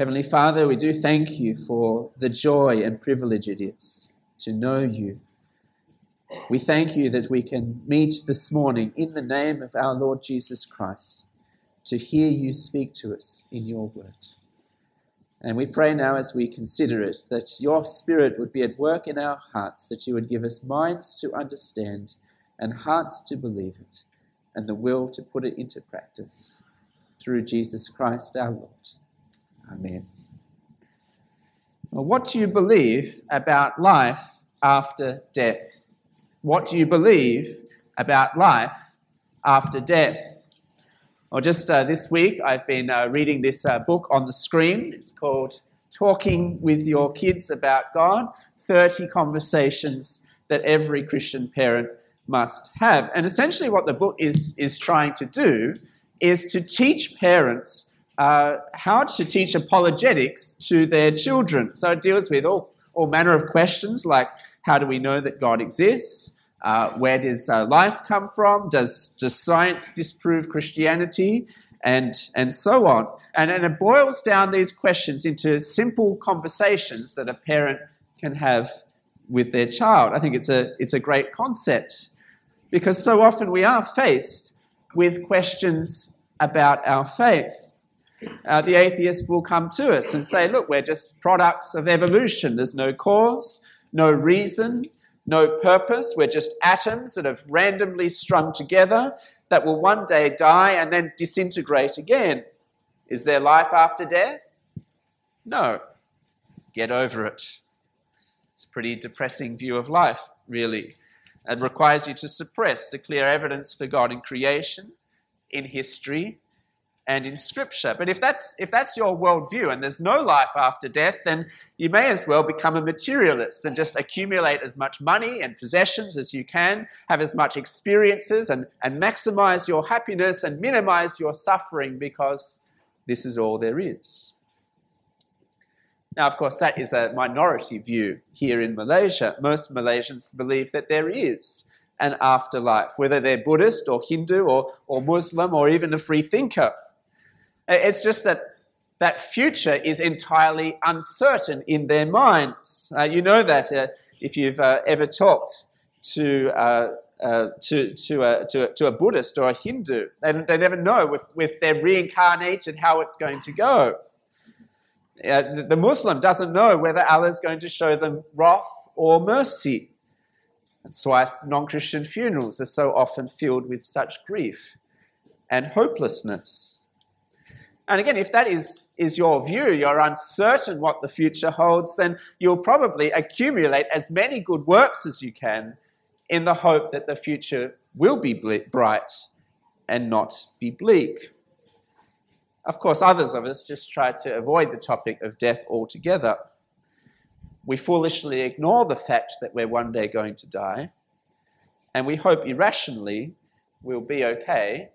Heavenly Father, we do thank you for the joy and privilege it is to know you. We thank you that we can meet this morning in the name of our Lord Jesus Christ to hear you speak to us in your word. And we pray now as we consider it that your Spirit would be at work in our hearts, that you would give us minds to understand and hearts to believe it, and the will to put it into practice through Jesus Christ our Lord. Amen. Well, what do you believe about life after death? What do you believe about life after death? Well, just uh, this week, I've been uh, reading this uh, book on the screen. It's called Talking with Your Kids About God 30 Conversations That Every Christian Parent Must Have. And essentially, what the book is, is trying to do is to teach parents uh, how to teach apologetics to their children. So it deals with all, all manner of questions like how do we know that God exists? Uh, where does uh, life come from? Does, does science disprove Christianity? And, and so on. And, and it boils down these questions into simple conversations that a parent can have with their child. I think it's a, it's a great concept because so often we are faced with questions about our faith. Uh, the atheist will come to us and say, Look, we're just products of evolution. There's no cause, no reason, no purpose. We're just atoms that have randomly strung together that will one day die and then disintegrate again. Is there life after death? No. Get over it. It's a pretty depressing view of life, really. It requires you to suppress the clear evidence for God in creation, in history, and in Scripture. But if that's, if that's your worldview and there's no life after death, then you may as well become a materialist and just accumulate as much money and possessions as you can, have as much experiences, and, and maximize your happiness and minimize your suffering because this is all there is. Now, of course, that is a minority view here in Malaysia. Most Malaysians believe that there is an afterlife, whether they're Buddhist or Hindu or, or Muslim or even a free thinker. It's just that that future is entirely uncertain in their minds. Uh, you know that uh, if you've uh, ever talked to, uh, uh, to, to, a, to, a, to, a, Buddhist or a Hindu, they, they never know with, if they're reincarnated how it's going to go. The, the Muslim doesn't know whether Allah is going to show them wrath or mercy. That's why non Christian funerals are so often filled with such grief and hopelessness. And again, if that is, is your view, you're uncertain what the future holds, then you'll probably accumulate as many good works as you can in the hope that the future will be bright and not be bleak. Of course, others of us just try to avoid the topic of death altogether. We foolishly ignore the fact that we're one day going to die, and we hope irrationally we'll be okay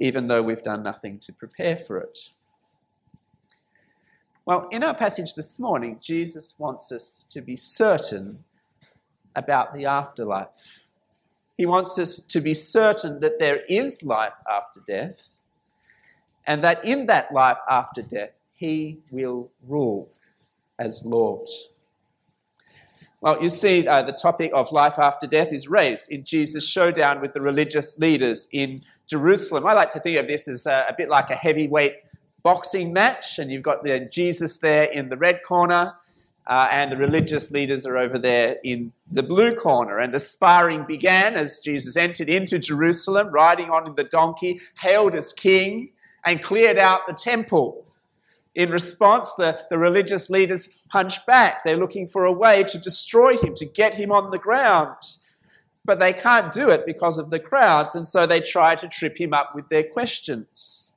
even though we've done nothing to prepare for it. Well, in our passage this morning, Jesus wants us to be certain about the afterlife. He wants us to be certain that there is life after death, and that in that life after death, He will rule as Lord. Well, you see, uh, the topic of life after death is raised in Jesus' showdown with the religious leaders in Jerusalem. I like to think of this as a, a bit like a heavyweight boxing match, and you've got the Jesus there in the red corner, uh, and the religious leaders are over there in the blue corner. And the sparring began as Jesus entered into Jerusalem, riding on the donkey, hailed as king, and cleared out the temple. In response, the, the religious leaders punch back. They're looking for a way to destroy him, to get him on the ground. But they can't do it because of the crowds, and so they try to trip him up with their questions.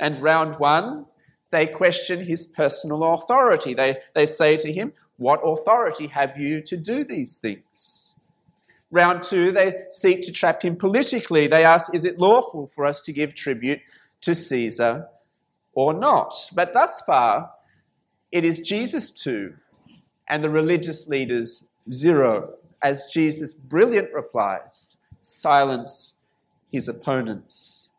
And round one, they question his personal authority. They, they say to him, What authority have you to do these things? Round two, they seek to trap him politically. They ask, Is it lawful for us to give tribute to Caesar or not. But thus far, it is Jesus two and the religious leaders zero, as Jesus' brilliant replies silence his opponents.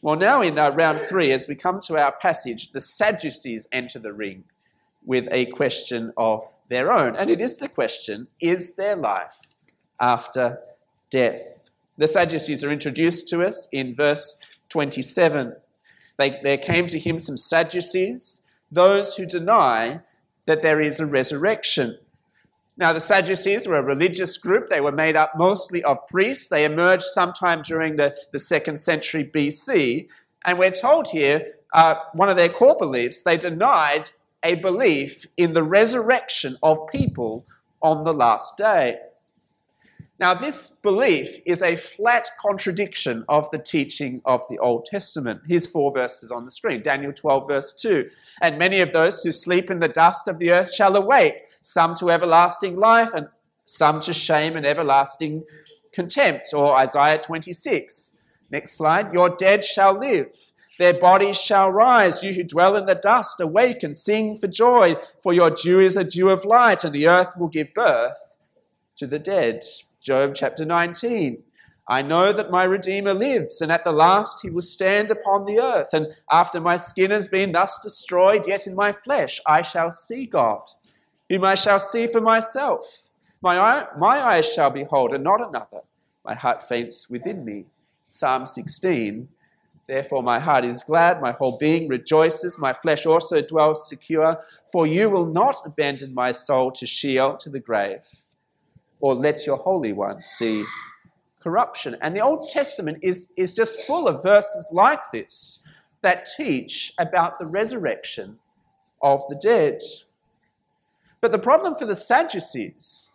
Well, now in uh, round three, as we come to our passage, the Sadducees enter the ring with a question of their own. And it is the question is there life after death? The Sadducees are introduced to us in verse 27. They, there came to him some Sadducees, those who deny that there is a resurrection. Now, the Sadducees were a religious group. They were made up mostly of priests. They emerged sometime during the, the second century BC. And we're told here, uh, one of their core beliefs, they denied a belief in the resurrection of people on the last day. Now, this belief is a flat contradiction of the teaching of the Old Testament. Here's four verses on the screen Daniel 12, verse 2. And many of those who sleep in the dust of the earth shall awake, some to everlasting life, and some to shame and everlasting contempt. Or Isaiah 26. Next slide. Your dead shall live. Their bodies shall rise. You who dwell in the dust, awake and sing for joy, for your dew is a dew of light, and the earth will give birth to the dead. Job chapter 19. I know that my Redeemer lives, and at the last he will stand upon the earth. And after my skin has been thus destroyed, yet in my flesh I shall see God, whom I shall see for myself. My, eye, my eyes shall behold, and not another. My heart faints within me. Psalm 16. Therefore, my heart is glad, my whole being rejoices, my flesh also dwells secure, for you will not abandon my soul to Sheol, to the grave or let your Holy One see corruption. And the Old Testament is, is just full of verses like this that teach about the resurrection of the dead. But the problem for the Sadducees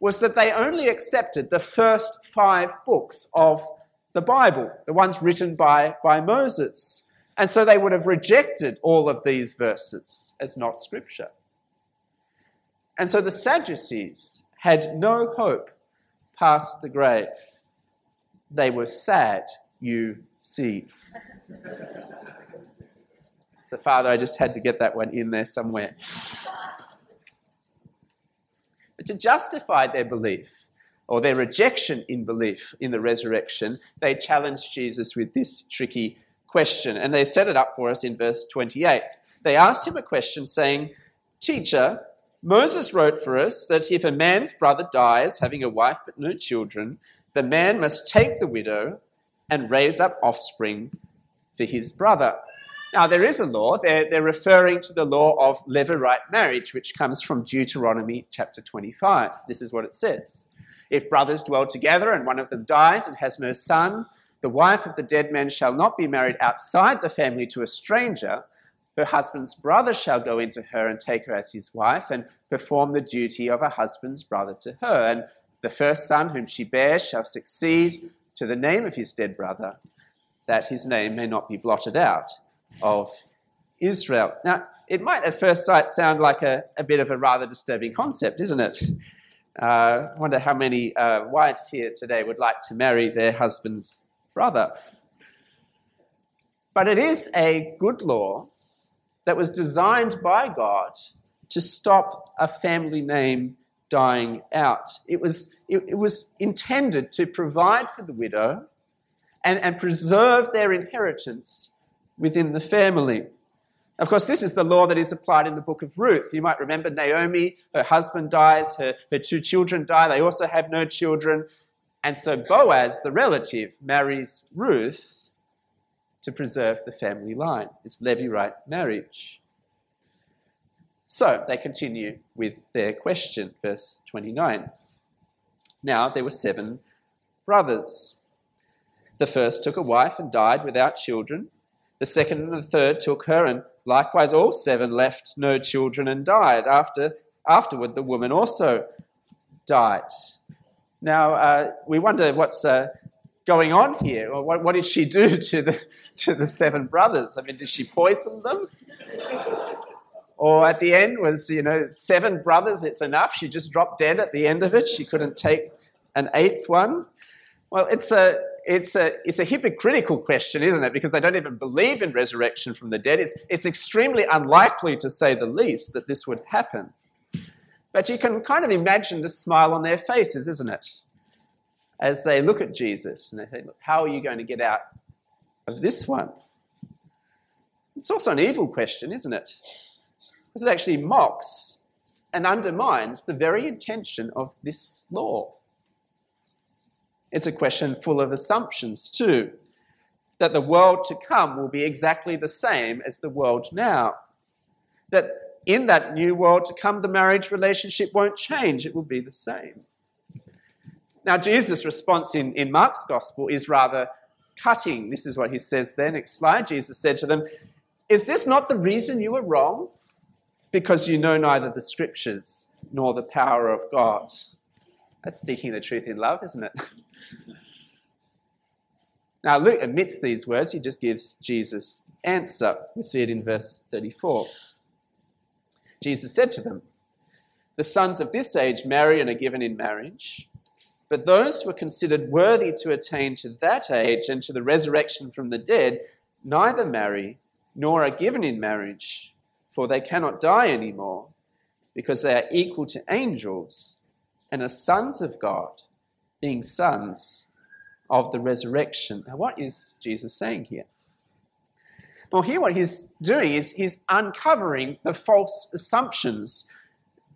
was that they only accepted the first five books of the Bible, the ones written by, by Moses. And so they would have rejected all of these verses as not scripture. And so the Sadducees had no hope past the grave. They were sad, you see. so, Father, I just had to get that one in there somewhere. But to justify their belief, or their rejection in belief in the resurrection, they challenged Jesus with this tricky question. And they set it up for us in verse 28. They asked him a question saying, Teacher, Moses wrote for us that if a man's brother dies having a wife but no children, the man must take the widow and raise up offspring for his brother. Now, there is a law. They're, they're referring to the law of levirate marriage, which comes from Deuteronomy chapter 25. This is what it says If brothers dwell together and one of them dies and has no son, the wife of the dead man shall not be married outside the family to a stranger her husband's brother shall go into her and take her as his wife and perform the duty of a husband's brother to her. And the first son whom she bears shall succeed to the name of his dead brother, that his name may not be blotted out of Israel. Now, it might at first sight sound like a, a bit of a rather disturbing concept, isn't it? I uh, wonder how many uh, wives here today would like to marry their husband's brother. But it is a good law that was designed by God to stop a family name dying out. It was, it, it was intended to provide for the widow and, and preserve their inheritance within the family. Of course, this is the law that is applied in the book of Ruth. You might remember Naomi, her husband dies, her, her two children die, they also have no children. And so Boaz, the relative, marries Ruth to preserve the family line. It's levirate marriage. So they continue with their question, verse 29. Now there were seven brothers. The first took a wife and died without children. The second and the third took her, and likewise all seven left no children and died. After, afterward, the woman also died. Now, uh, we wonder what's uh, going on here? Or what, what did she do to the, to the seven brothers? I mean, did she poison them? or at the end was, you know, seven brothers, it's enough. She just dropped dead at the end of it. She couldn't take an eighth one. Well, it's a, it's a, it's a hypocritical question, isn't it? Because they don't even believe in resurrection from the dead. It's, it's extremely unlikely, to say the least, that this would happen. But you can kind of imagine the smile on their faces, isn't it? As they look at Jesus and they think, Look, how are you going to get out of this one? It's also an evil question, isn't it? Because it actually mocks and undermines the very intention of this law. It's a question full of assumptions, too, that the world to come will be exactly the same as the world now. That in that new world to come, the marriage relationship won't change, it will be the same. Now, Jesus' response in, in Mark's gospel is rather cutting. This is what he says there. Next slide. Jesus said to them, Is this not the reason you were wrong? Because you know neither the scriptures nor the power of God. That's speaking the truth in love, isn't it? now, Luke admits these words, he just gives Jesus' answer. We see it in verse 34. Jesus said to them, The sons of this age marry and are given in marriage but those who are considered worthy to attain to that age and to the resurrection from the dead neither marry nor are given in marriage, for they cannot die anymore, because they are equal to angels and are sons of God, being sons of the resurrection. Now, what is Jesus saying here? Well, here what he's doing is he's uncovering the false assumptions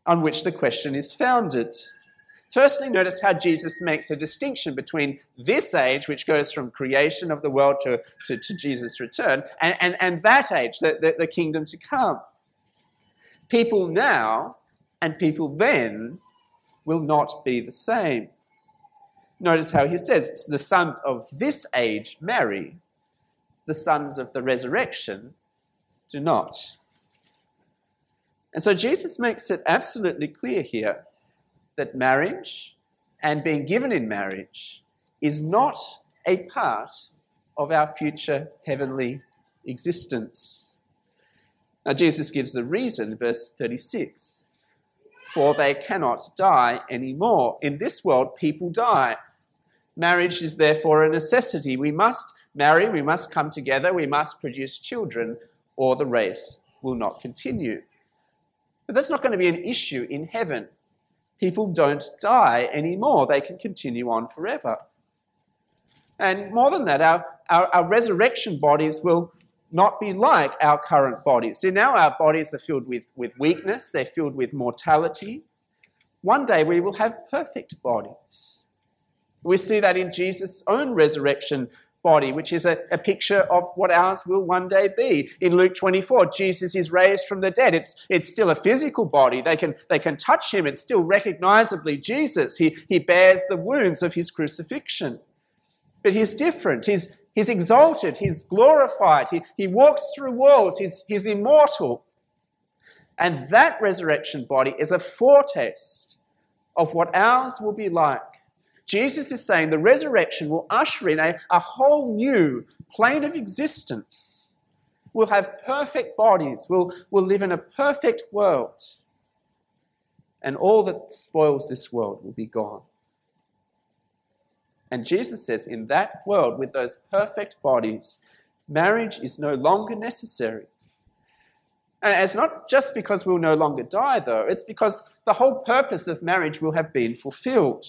on which the question is founded. Firstly, notice how Jesus makes a distinction between this age, which goes from creation of the world to, to, to Jesus' return, and, and, and that age, the, the, the kingdom to come. People now and people then will not be the same. Notice how he says, the sons of this age marry, the sons of the resurrection do not. And so Jesus makes it absolutely clear here that marriage and being given in marriage is not a part of our future heavenly existence. Now, Jesus gives the reason, verse 36 for they cannot die anymore. In this world, people die. Marriage is therefore a necessity. We must marry, we must come together, we must produce children, or the race will not continue. But that's not going to be an issue in heaven people don't die anymore. They can continue on forever. And more than that, our, our, our, resurrection bodies will not be like our current bodies. See, now our bodies are filled with, with weakness, they're filled with mortality. One day we will have perfect bodies. We see that in Jesus' own resurrection body, which is a, a, picture of what ours will one day be. In Luke 24, Jesus is raised from the dead. It's, it's still a physical body. They can, they can touch him. It's still recognizably Jesus. He, he bears the wounds of his crucifixion. But he's different. He's, he's exalted. He's glorified. He, he walks through walls. He's, he's immortal. And that resurrection body is a foretaste of what ours will be like Jesus is saying the resurrection will usher in a, a whole new plane of existence. We'll have perfect bodies. We'll, we'll live in a perfect world. And all that spoils this world will be gone. And Jesus says, in that world, with those perfect bodies, marriage is no longer necessary. And it's not just because we'll no longer die, though, it's because the whole purpose of marriage will have been fulfilled.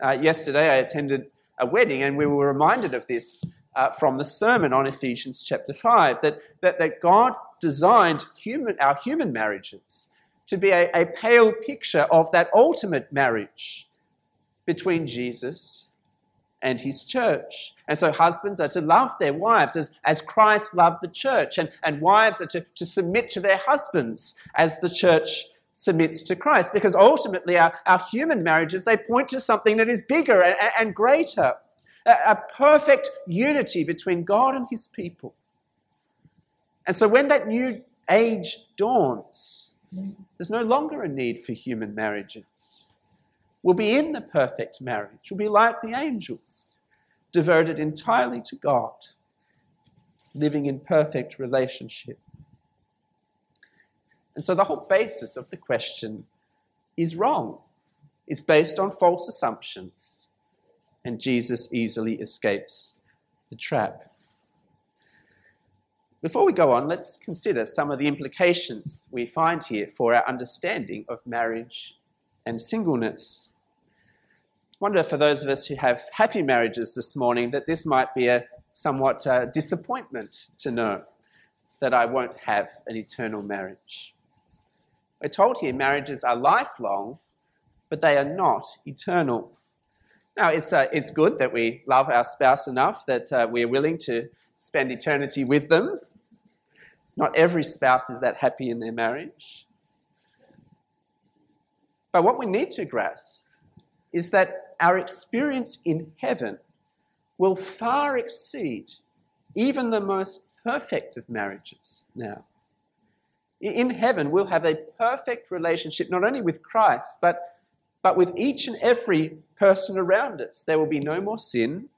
Uh, yesterday, I attended a wedding, and we were reminded of this uh, from the sermon on Ephesians chapter 5 that, that, that God designed human, our human marriages to be a, a pale picture of that ultimate marriage between Jesus and his church. And so husbands are to love their wives as, as Christ loved the church, and, and wives are to, to submit to their husbands as the church submits to Christ. Because ultimately, our, our human marriages, they point to something that is bigger and, and greater a, a perfect unity between God and his people. And so when that new age dawns, there's no longer a need for human marriages. We'll be in the perfect marriage. We'll be like the angels, devoted entirely to God, living in perfect relationship. And so the whole basis of the question is wrong. It's based on false assumptions. And Jesus easily escapes the trap. Before we go on, let's consider some of the implications we find here for our understanding of marriage and singleness. I wonder for those of us who have happy marriages this morning that this might be a somewhat uh, disappointment to know that I won't have an eternal marriage. We're told here marriages are lifelong, but they are not eternal. Now, it's, uh, it's good that we love our spouse enough that uh, we're willing to spend eternity with them. Not every spouse is that happy in their marriage. But what we need to grasp is that our experience in heaven will far exceed even the most perfect of marriages now. In heaven, we'll have a perfect relationship not only with Christ, but, but with each and every person around us. There will be no more sin,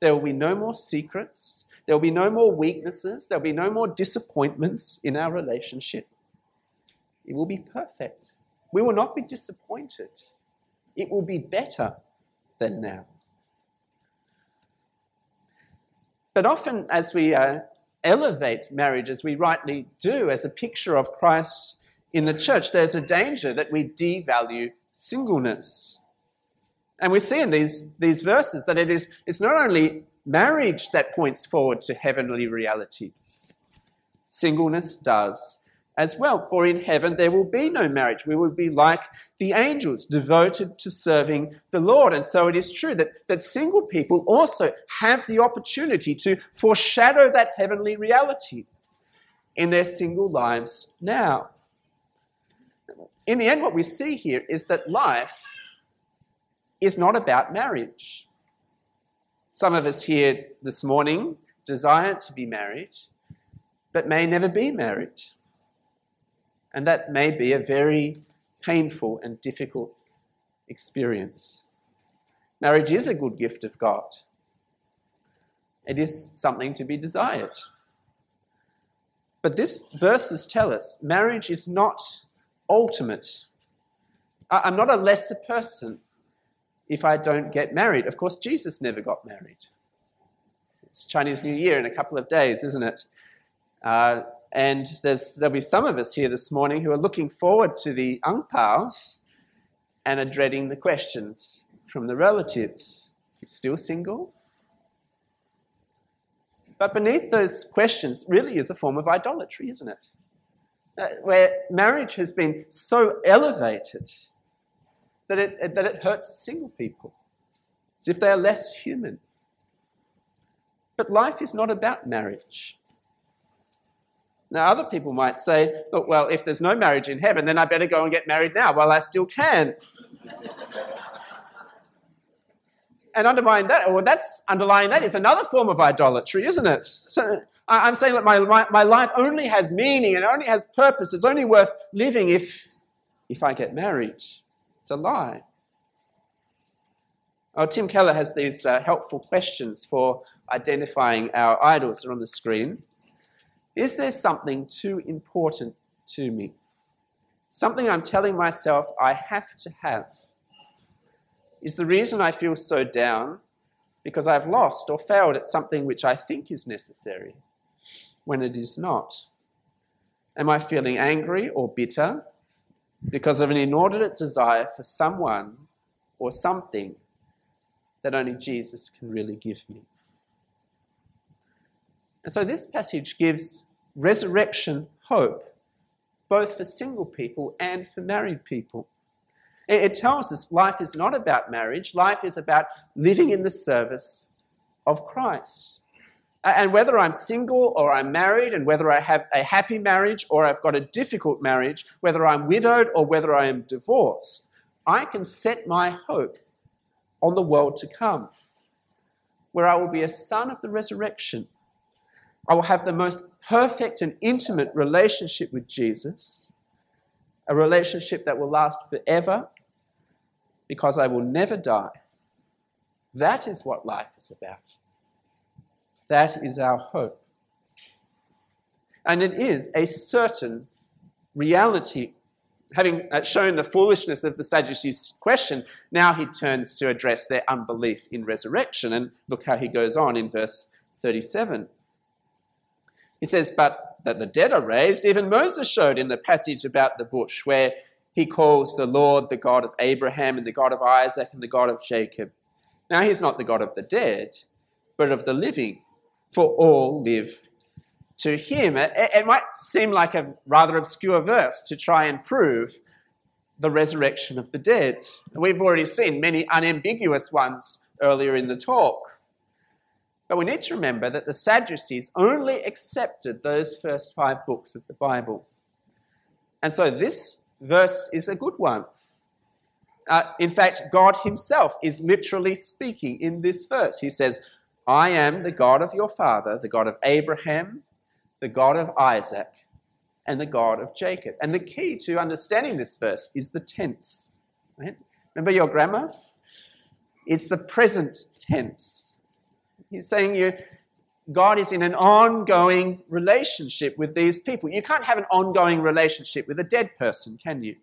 there will be no more secrets, there will be no more weaknesses, there will be no more disappointments in our relationship. It will be perfect. We will not be disappointed. It will be better than now. But often, as we uh, elevate marriage, as we rightly do, as a picture of Christ in the church, there's a danger that we devalue singleness. And we see in these, these verses that it is it's not only marriage that points forward to heavenly realities, singleness does as well. For in heaven there will be no marriage. We will be like the angels, devoted to serving the Lord. And so it is true that, that single people also have the opportunity to foreshadow that heavenly reality in their single lives now. In the end, what we see here is that life is not about marriage. Some of us here this morning desire to be married, but may never be married. And that may be a very painful and difficult experience. Marriage is a good gift of God, it is something to be desired. But this verses tell us marriage is not ultimate. I'm not a lesser person if I don't get married. Of course, Jesus never got married. It's Chinese New Year in a couple of days, isn't it? Uh, and there'll be some of us here this morning who are looking forward to the ang paos and are dreading the questions from the relatives. Still single? But beneath those questions really is a form of idolatry, isn't it? Uh, where marriage has been so elevated that it, that it hurts single people, as if they are less human. But life is not about marriage. Now, other people might say, look, well, if there's no marriage in heaven, then I better go and get married now while I still can. and underlying that, or that's underlying that is another form of idolatry, isn't it? So I'm saying that my, my, my life only has meaning and only has purpose. It's only worth living if, if I get married. It's a lie. Oh, Tim Keller has these uh, helpful questions for identifying our idols. They're on the screen. Is there something too important to me? Something I'm telling myself I have to have? Is the reason I feel so down because I've lost or failed at something which I think is necessary when it is not? Am I feeling angry or bitter because of an inordinate desire for someone or something that only Jesus can really give me? And so this passage gives resurrection hope, both for single people and for married people. It tells us life is not about marriage, life is about living in the service of Christ. And whether I'm single or I'm married, and whether I have a happy marriage or I've got a difficult marriage, whether I'm widowed or whether I am divorced, I can set my hope on the world to come, where I will be a son of the resurrection I will have the most perfect and intimate relationship with Jesus, a relationship that will last forever because I will never die. That is what life is about. That is our hope. And it is a certain reality. Having uh, shown the foolishness of the Sadducees' question, now he turns to address their unbelief in resurrection. And look how he goes on in verse 37. He says, But that the dead are raised, even Moses showed in the passage about the bush, where he calls the Lord the God of Abraham and the God of Isaac and the God of Jacob. Now, he's not the God of the dead, but of the living. for all live to him. It, it, might seem like a rather obscure verse to try and prove the resurrection of the dead. We've already seen many unambiguous ones earlier in the talk. But we need to remember that the Sadducees only accepted those first five books of the Bible. And so this verse is a good one. Uh, in fact, God Himself is literally speaking in this verse. He says, I am the God of your father, the God of Abraham, the God of Isaac, and the God of Jacob. And the key to understanding this verse is the tense. Right? Remember your grammar? It's the present tense. He's saying you God is in an ongoing relationship with these people. You can't have an ongoing relationship with a dead person, can you?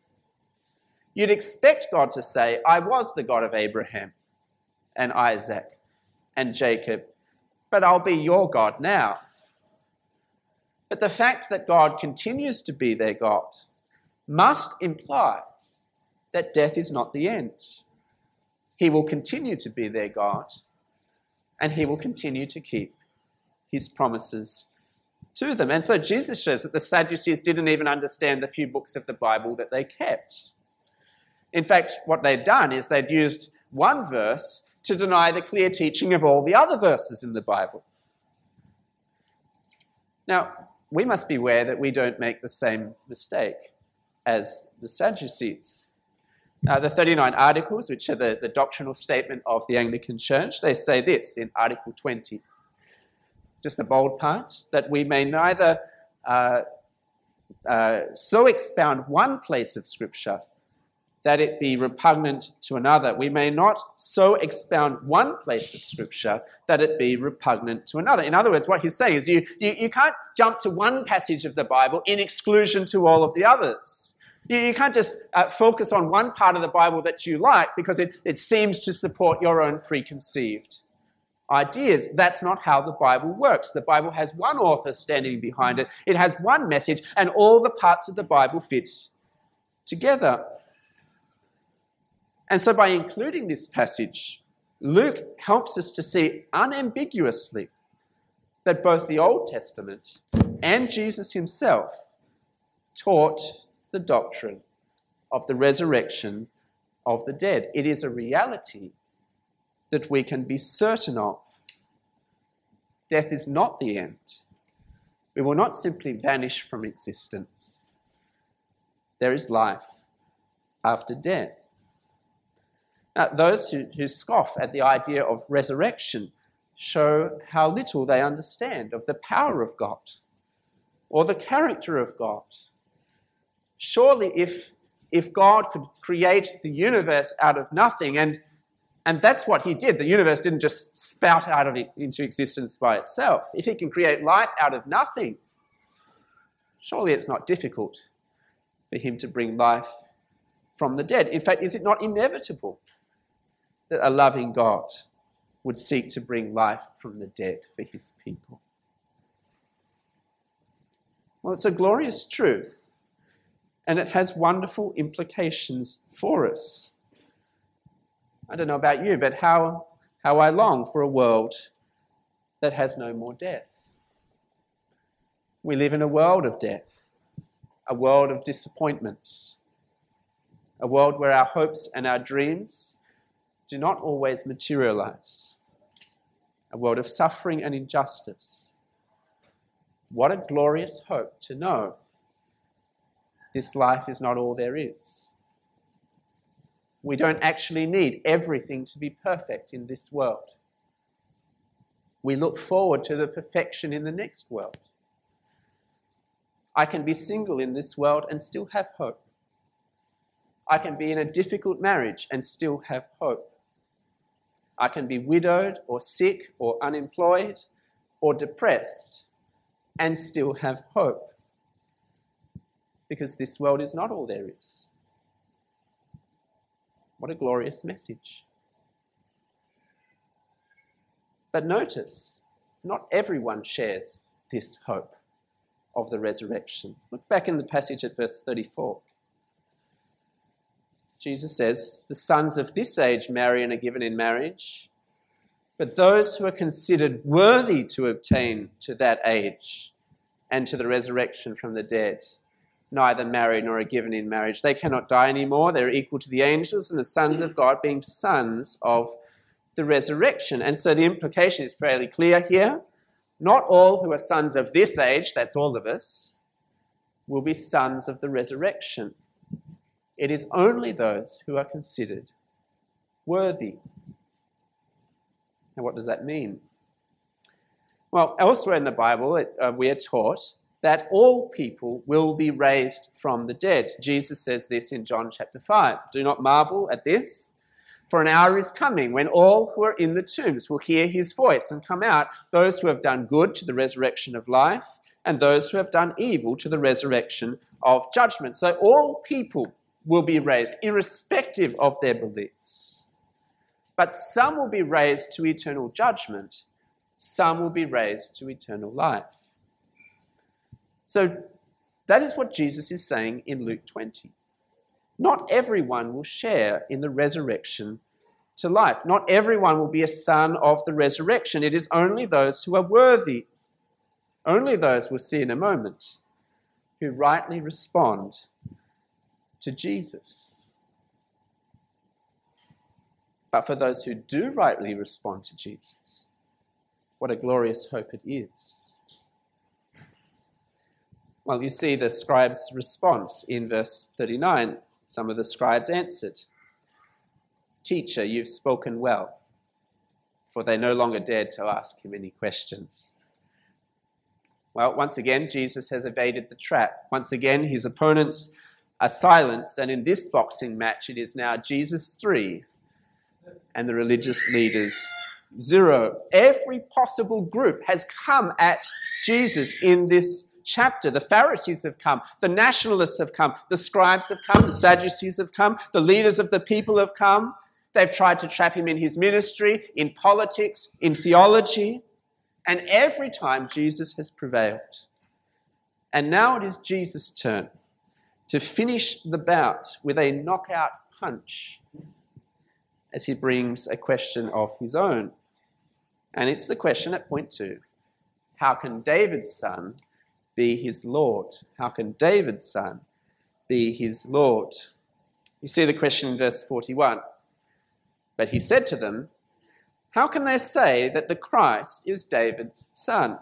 You'd expect God to say, I was the God of Abraham and Isaac and Jacob, but I'll be your God now. But the fact that God continues to be their God must imply that death is not the end. He will continue to be their God, and He will continue to keep His promises to them. And so Jesus shows that the Sadducees didn't even understand the few books of the Bible that they kept. In fact, what they'd done is they'd used one verse to deny the clear teaching of all the other verses in the Bible. Now, we must beware that we don't make the same mistake as the Sadducees. Now, the 39 Articles, which are the, the doctrinal statement of the Anglican Church, they say this in Article 20, just the bold part, that we may neither uh, uh, so expound one place of Scripture that it be repugnant to another. We may not so expound one place of Scripture that it be repugnant to another. In other words, what he's saying is you, you, you can't jump to one passage of the Bible in exclusion to all of the others. You, can't just uh, focus on one part of the Bible that you like because it, it seems to support your own preconceived ideas. That's not how the Bible works. The Bible has one author standing behind it, it has one message, and all the parts of the Bible fit together. And so, by including this passage, Luke helps us to see unambiguously that both the Old Testament and Jesus himself taught the doctrine of the resurrection of the dead. It is a reality that we can be certain of. Death is not the end. We will not simply vanish from existence. There is life after death. Now, those who, who scoff at the idea of resurrection show how little they understand of the power of God or the character of God. Surely, if, if God could create the universe out of nothing, and, and that's what he did, the universe didn't just spout out of it into existence by itself. If he can create life out of nothing, surely it's not difficult for him to bring life from the dead. In fact, is it not inevitable that a loving God would seek to bring life from the dead for his people. Well, it's a glorious truth, and it has wonderful implications for us. I don't know about you, but how, how I long for a world that has no more death. We live in a world of death, a world of disappointments, a world where our hopes and our dreams do not always materialize. A world of suffering and injustice. What a glorious hope to know this life is not all there is. We don't actually need everything to be perfect in this world. We look forward to the perfection in the next world. I can be single in this world and still have hope. I can be in a difficult marriage and still have hope. I can be widowed or sick or unemployed or depressed and still have hope. Because this world is not all there is. What a glorious message. But notice, not everyone shares this hope of the resurrection. Look back in the passage at verse 34. Jesus says, The sons of this age marry and are given in marriage, But those who are considered worthy to obtain to that age and to the resurrection from the dead, neither marry nor are given in marriage. They cannot die anymore. They're equal to the angels and the sons of God, being sons of the resurrection. And so the implication is fairly clear here. Not all who are sons of this age, that's all of us, will be sons of the resurrection. It is only those who are considered worthy. And what does that mean? Well, elsewhere in the Bible, it, uh, we are taught that all people will be raised from the dead. Jesus says this in John chapter 5. Do not marvel at this, for an hour is coming when all who are in the tombs will hear his voice and come out, those who have done good to the resurrection of life, and those who have done evil to the resurrection of judgment. So all people will be raised, irrespective of their beliefs. But some will be raised to eternal judgment, some will be raised to eternal life. So that is what Jesus is saying in Luke 20. Not everyone will share in the resurrection to life. Not everyone will be a son of the resurrection. It is only those who are worthy. Only those we'll see in a moment who rightly respond to Jesus. But for those who do rightly respond to Jesus, what a glorious hope it is. Well, you see the scribe's response in verse 39. Some of the scribes answered, Teacher, you've spoken well. For they no longer dared to ask him any questions. Well, once again, Jesus has evaded the trap. Once again, his opponents are silenced, and in this boxing match, it is now Jesus 3 and the religious leaders zero. Every possible group has come at Jesus in this chapter. The Pharisees have come, the nationalists have come, the scribes have come, the Sadducees have come, the leaders of the people have come. They've tried to trap him in his ministry, in politics, in theology, and every time Jesus has prevailed. And now it is Jesus' turn to finish the bout with a knockout punch as he brings a question of his own. And it's the question at point two How can David's son be his Lord? How can David's son be his Lord? You see the question in verse 41. But he said to them, How can they say that the Christ is David's son?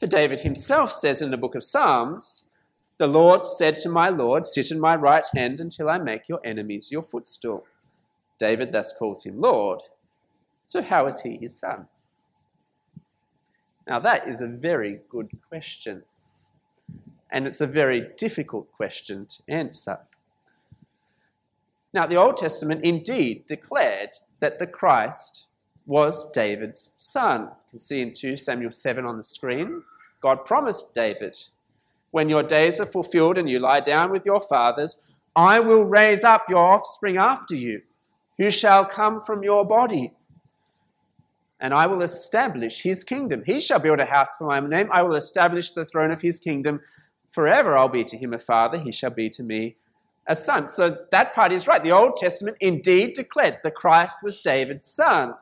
For David himself says in the book of Psalms, The Lord said to my Lord, Sit in my right hand until I make your enemies your footstool. David thus calls him Lord. So, how is he his son? Now, that is a very good question. And it's a very difficult question to answer. Now, the Old Testament indeed declared that the Christ was David's son. You can see in 2 Samuel 7 on the screen. God promised David, When your days are fulfilled and you lie down with your fathers, I will raise up your offspring after you who shall come from your body. And I will establish his kingdom. He shall build a house for my name. I will establish the throne of his kingdom forever. I'll be to him a father. He shall be to me a son. So that part is right. The Old Testament indeed declared that Christ was David's son.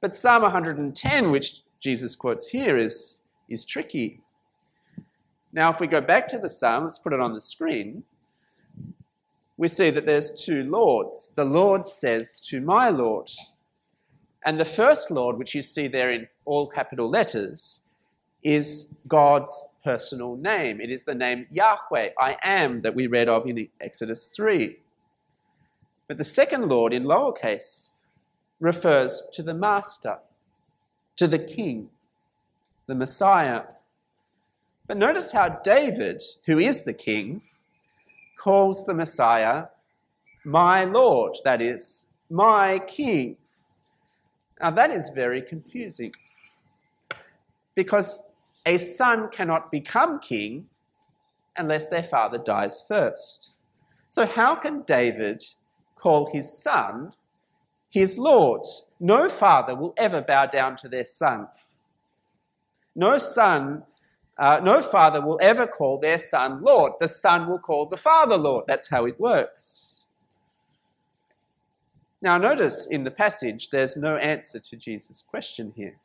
But Psalm 110, which Jesus quotes here, is, is tricky. Now, if we go back to the psalm, let's put it on the screen we see that there's two lords. The Lord says to my Lord. And the first Lord, which you see there in all capital letters, is God's personal name. It is the name Yahweh, I am, that we read of in the Exodus 3. But the second Lord, in lowercase, refers to the Master, to the King, the Messiah. But notice how David, who is the King, calls the Messiah my Lord, that is, my King. Now that is very confusing because a son cannot become king unless their father dies first. So, how can David call his son his Lord? No father will ever bow down to their son. No son uh, no father will ever call their son Lord. The son will call the father Lord. That's how it works. Now, notice in the passage, there's no answer to Jesus' question here.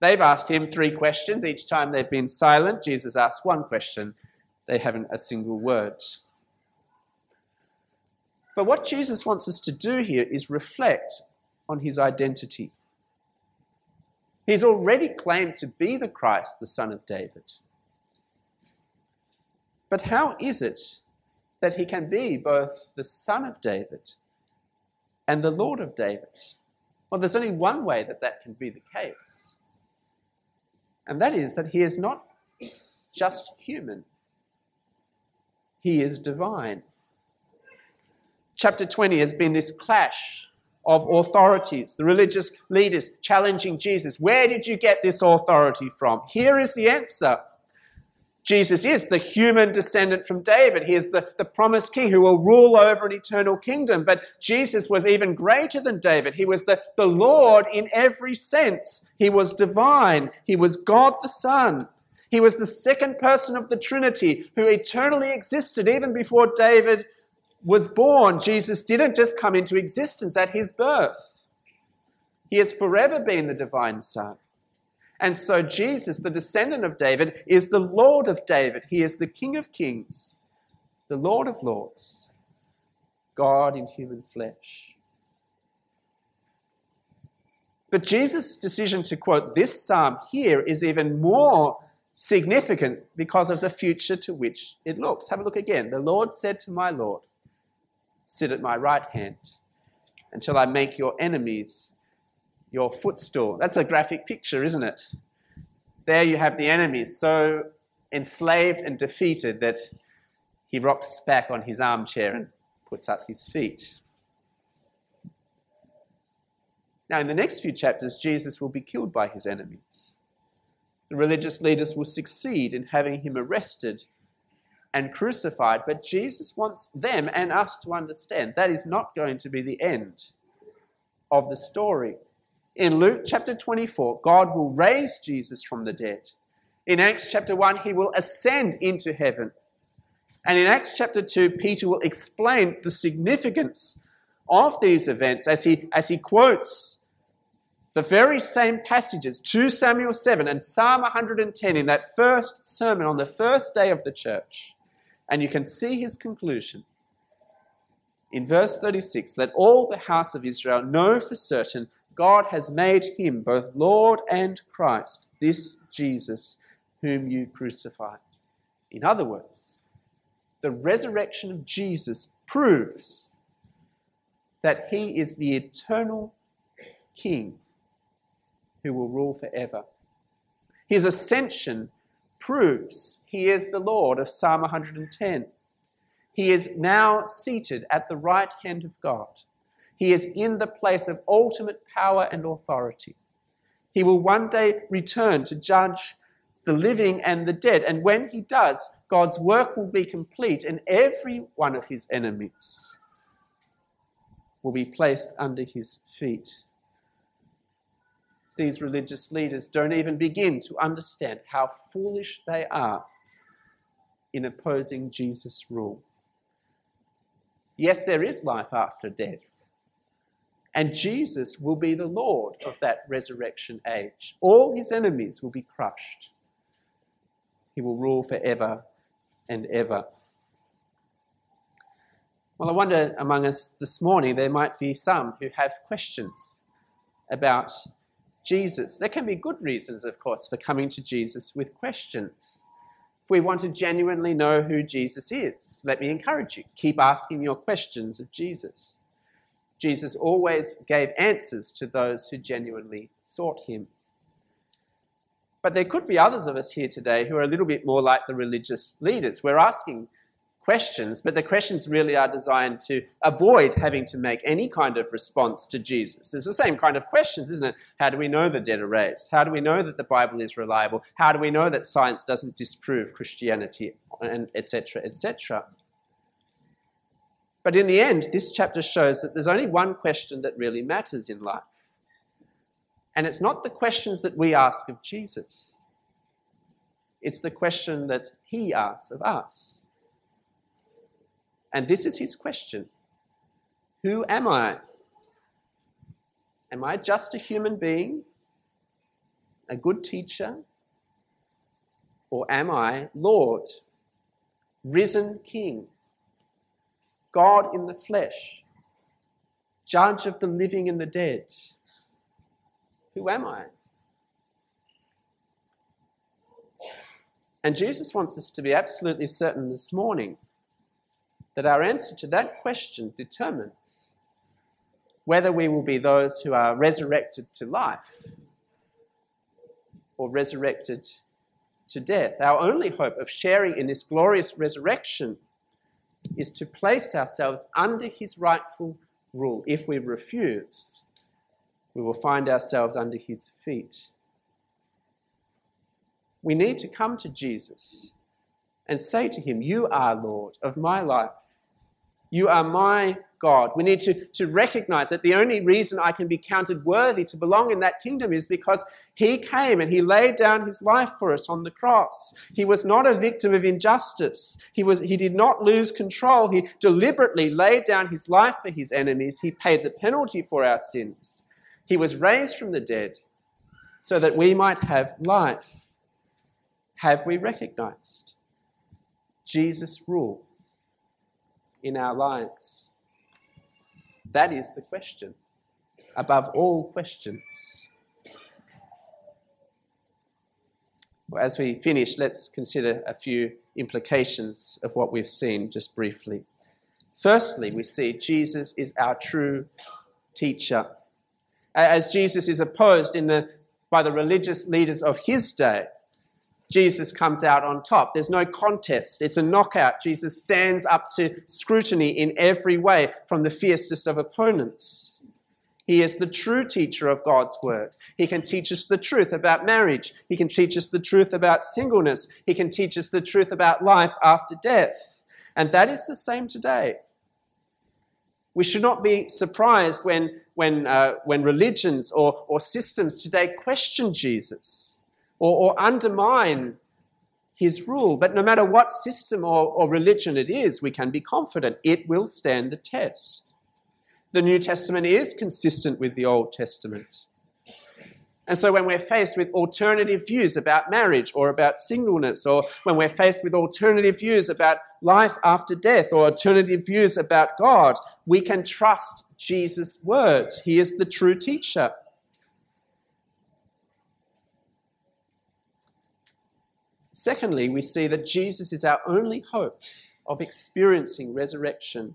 They've asked him three questions. Each time they've been silent, Jesus asks one question. They haven't a single word. But what Jesus wants us to do here is reflect on his identity. He's already claimed to be the Christ, the Son of David. But how is it that he can be both the Son of David and the Lord of David? Well, there's only one way that that can be the case, and that is that he is not just human, he is divine. Chapter 20 has been this clash of authorities, the religious leaders challenging Jesus. Where did you get this authority from? Here is the answer Jesus is the human descendant from David. He is the, the promised king who will rule over an eternal kingdom. But Jesus was even greater than David. He was the, the Lord in every sense. He was divine. He was God the Son. He was the second person of the Trinity who eternally existed even before David was born. Jesus didn't just come into existence at his birth, he has forever been the divine Son. And so Jesus, the descendant of David, is the Lord of David. He is the King of kings, the Lord of lords, God in human flesh. But Jesus' decision to quote this psalm here is even more significant because of the future to which it looks. Have a look again. The Lord said to my Lord, Sit at my right hand until I make your enemies your footstool. That's a graphic picture, isn't it? There you have the enemy so enslaved and defeated that he rocks back on his armchair and puts up his feet. Now, in the next few chapters, Jesus will be killed by his enemies. The religious leaders will succeed in having him arrested and crucified, but Jesus wants them and us to understand that is not going to be the end of the story. In Luke chapter 24, God will raise Jesus from the dead. In Acts chapter 1, he will ascend into heaven. And in Acts chapter 2, Peter will explain the significance of these events as he, as he quotes the very same passages, 2 Samuel 7 and Psalm 110, in that first sermon on the first day of the church. And you can see his conclusion. In verse 36, let all the house of Israel know for certain God has made him both Lord and Christ, this Jesus whom you crucified. In other words, the resurrection of Jesus proves that he is the eternal King who will rule forever. His ascension proves he is the Lord of Psalm 110. He is now seated at the right hand of God. He is in the place of ultimate power and authority. He will one day return to judge the living and the dead. And when he does, God's work will be complete, and every one of his enemies will be placed under his feet. These religious leaders don't even begin to understand how foolish they are in opposing Jesus' rule. Yes, there is life after death. And Jesus will be the Lord of that resurrection age. All his enemies will be crushed. He will rule forever and ever. Well, I wonder among us this morning, there might be some who have questions about Jesus. There can be good reasons, of course, for coming to Jesus with questions. If we want to genuinely know who Jesus is, let me encourage you keep asking your questions of Jesus. Jesus always gave answers to those who genuinely sought him. But there could be others of us here today who are a little bit more like the religious leaders. We're asking questions, but the questions really are designed to avoid having to make any kind of response to Jesus. It's the same kind of questions, isn't it? How do we know the dead are raised? How do we know that the Bible is reliable? How do we know that science doesn't disprove Christianity? And etc. etc. But in the end, this chapter shows that there's only one question that really matters in life. And it's not the questions that we ask of Jesus, it's the question that he asks of us. And this is his question Who am I? Am I just a human being, a good teacher, or am I Lord, risen King, God in the flesh, judge of the living and the dead? Who am I? And Jesus wants us to be absolutely certain this morning that our answer to that question determines whether we will be those who are resurrected to life or resurrected to death. Our only hope of sharing in this glorious resurrection is to place ourselves under his rightful rule. If we refuse, we will find ourselves under his feet. We need to come to Jesus and say to him, You are Lord of my life. You are my God. We need to, to recognize that the only reason I can be counted worthy to belong in that kingdom is because He came and He laid down His life for us on the cross. He was not a victim of injustice. He, was, he did not lose control. He deliberately laid down His life for His enemies. He paid the penalty for our sins. He was raised from the dead so that we might have life. Have we recognized Jesus' rule in our lives? That is the question, above all questions. As we finish, let's consider a few implications of what we've seen just briefly. Firstly, we see Jesus is our true teacher. As Jesus is opposed in the, by the religious leaders of his day, Jesus comes out on top. There's no contest. It's a knockout. Jesus stands up to scrutiny in every way from the fiercest of opponents. He is the true teacher of God's word. He can teach us the truth about marriage. He can teach us the truth about singleness. He can teach us the truth about life after death. And that is the same today. We should not be surprised when, when, uh, when religions or, or systems today question Jesus or, or undermine his rule. But no matter what system or, or religion it is, we can be confident it will stand the test. The New Testament is consistent with the Old Testament. And so, when we're faced with alternative views about marriage or about singleness, or when we're faced with alternative views about life after death or alternative views about God, we can trust Jesus' words. He is the true teacher. Secondly, we see that Jesus is our only hope of experiencing resurrection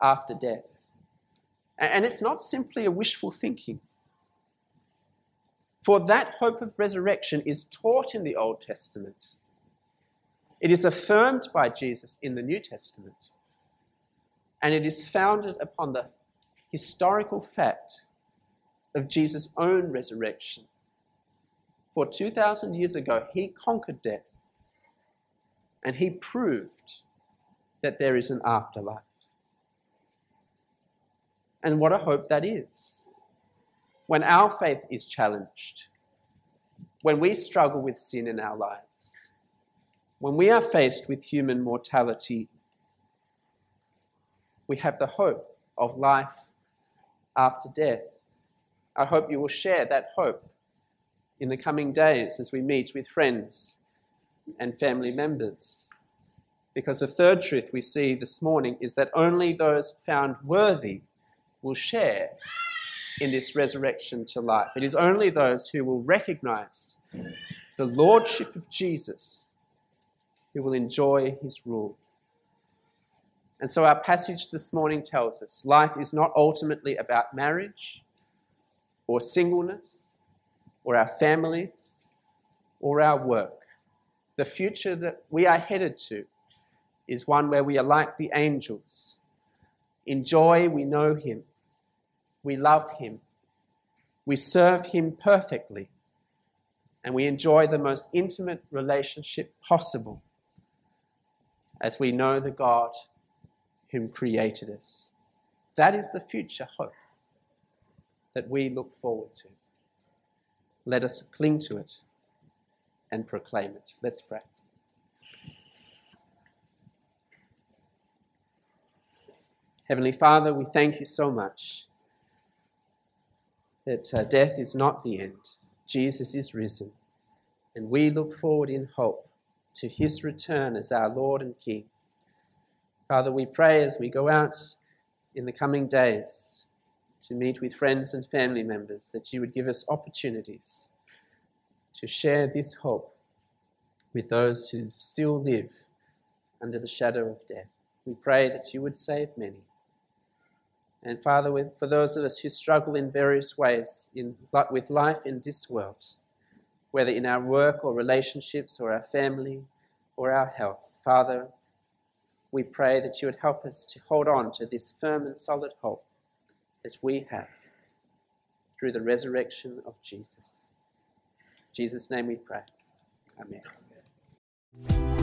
after death. And it's not simply a wishful thinking. For that hope of resurrection is taught in the Old Testament. It is affirmed by Jesus in the New Testament. And it is founded upon the historical fact of Jesus' own resurrection for 2,000 years ago, he conquered death and he proved that there is an afterlife. And what a hope that is. When our faith is challenged, when we struggle with sin in our lives, when we are faced with human mortality, we have the hope of life after death. I hope you will share that hope in the coming days as we meet with friends and family members. Because the third truth we see this morning is that only those found worthy will share in this resurrection to life. It is only those who will recognize the lordship of Jesus who will enjoy his rule. And so our passage this morning tells us life is not ultimately about marriage or singleness or our families or our work. The future that we are headed to is one where we are like the angels. In joy, we know Him, we love Him, we serve Him perfectly, and we enjoy the most intimate relationship possible as we know the God whom created us. That is the future hope that we look forward to. Let us cling to it and proclaim it. Let's pray. Heavenly Father, we thank you so much that uh, death is not the end. Jesus is risen. And we look forward in hope to his return as our Lord and King. Father, we pray as we go out in the coming days to meet with friends and family members that you would give us opportunities to share this hope with those who still live under the shadow of death. We pray that you would save many. And Father, for those of us who struggle in various ways in, with life in this world, whether in our work or relationships or our family or our health, Father, we pray that you would help us to hold on to this firm and solid hope that we have through the resurrection of Jesus. In Jesus' name we pray. Amen.